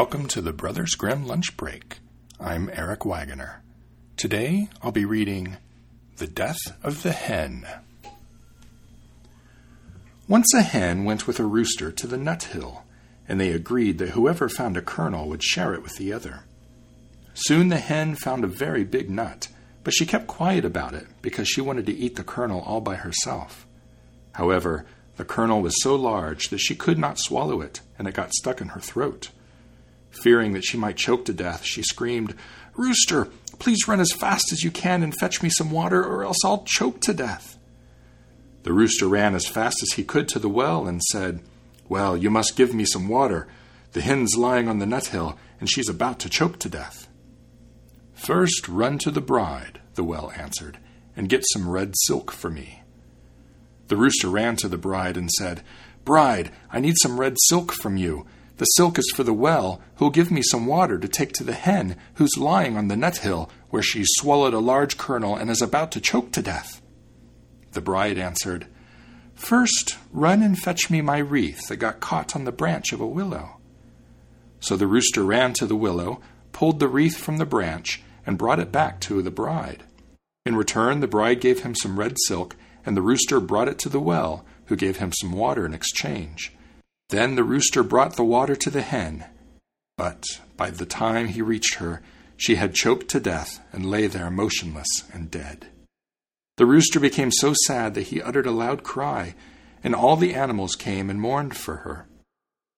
welcome to the Brothers Grimm Lunch Break. I'm Eric Wagoner. Today I'll be reading The Death of the Hen. Once a hen went with a rooster to the nut hill, and they agreed that whoever found a kernel would share it with the other. Soon the hen found a very big nut, but she kept quiet about it because she wanted to eat the kernel all by herself. However, the kernel was so large that she could not swallow it, and it got stuck in her throat. Fearing that she might choke to death, she screamed, Rooster, please run as fast as you can and fetch me some water, or else I'll choke to death. The rooster ran as fast as he could to the well and said, Well, you must give me some water. The hen's lying on the nut hill, and she's about to choke to death. First run to the bride, the well answered, and get some red silk for me. The rooster ran to the bride and said, Bride, I need some red silk from you. The silk is for the well, who'll give me some water to take to the hen, who's lying on the nut hill, where she's swallowed a large kernel and is about to choke to death. The bride answered, First, run and fetch me my wreath that got caught on the branch of a willow. So the rooster ran to the willow, pulled the wreath from the branch, and brought it back to the bride. In return, the bride gave him some red silk and the rooster brought it to the well, who gave him some water in exchange. Then the rooster brought the water to the hen, but by the time he reached her, she had choked to death and lay there motionless and dead. The rooster became so sad that he uttered a loud cry, and all the animals came and mourned for her.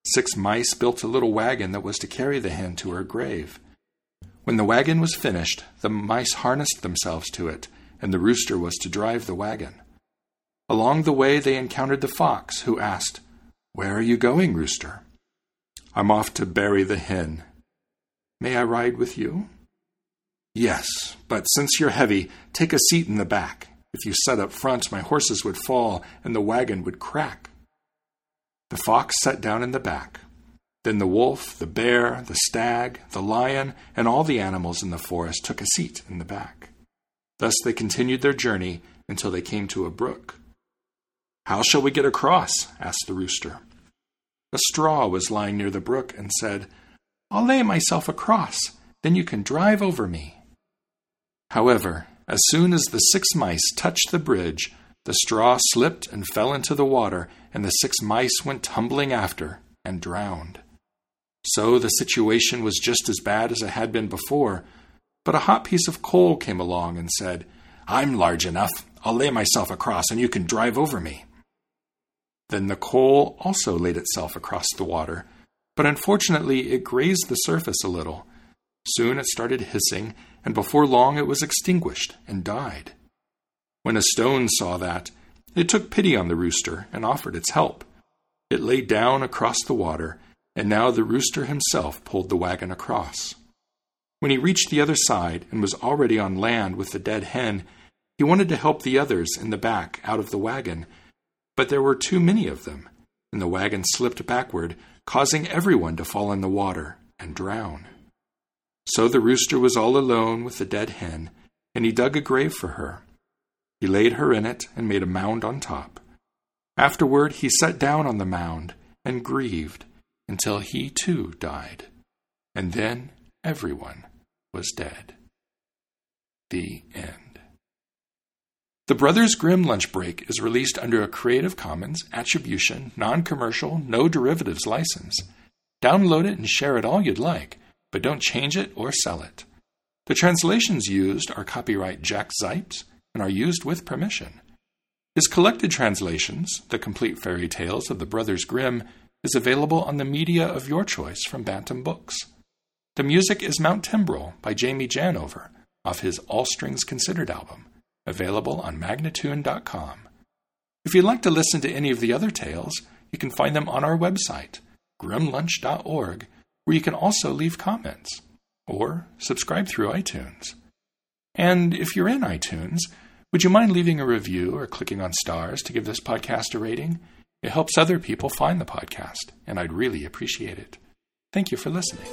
Six mice built a little wagon that was to carry the hen to her grave. When the wagon was finished, the mice harnessed themselves to it, and the rooster was to drive the wagon. Along the way, they encountered the fox, who asked, Where are you going, Rooster? I'm off to bury the hen. May I ride with you? Yes, but since you're heavy, take a seat in the back. If you sat up front, my horses would fall and the wagon would crack. The fox sat down in the back. Then the wolf, the bear, the stag, the lion, and all the animals in the forest took a seat in the back. Thus they continued their journey until they came to a brook. How shall we get across? asked the rooster. A straw was lying near the brook and said, I'll lay myself across, then you can drive over me. However, as soon as the six mice touched the bridge, the straw slipped and fell into the water, and the six mice went tumbling after and drowned. So the situation was just as bad as it had been before, but a hot piece of coal came along and said, I'm large enough. I'll lay myself across, and you can drive over me. Then the coal also laid itself across the water, but unfortunately it grazed the surface a little. Soon it started hissing, and before long it was extinguished and died. When a stone saw that, it took pity on the rooster and offered its help. It lay down across the water, and now the rooster himself pulled the wagon across. When he reached the other side and was already on land with the dead hen, he wanted to help the others in the back out of the wagon but there were too many of them, and the wagon slipped backward, causing everyone to fall in the water and drown. So the rooster was all alone with the dead hen, and he dug a grave for her. He laid her in it and made a mound on top. Afterward, he sat down on the mound and grieved until he too died. And then everyone was dead. The. The Brothers Grimm Lunch Break is released under a Creative Commons Attribution, Non Commercial, No Derivatives license. Download it and share it all you'd like, but don't change it or sell it. The translations used are copyright Jack Zipes and are used with permission. His collected translations, The Complete Fairy Tales of the Brothers Grimm, is available on the media of your choice from Bantam Books. The music is Mount Timbrel by Jamie Janover off his All Strings Considered album available on Magnatune.com. If you'd like to listen to any of the other tales, you can find them on our website, grimlunch.org, where you can also leave comments or subscribe through iTunes. And if you're in iTunes, would you mind leaving a review or clicking on stars to give this podcast a rating? It helps other people find the podcast, and I'd really appreciate it. Thank you for listening.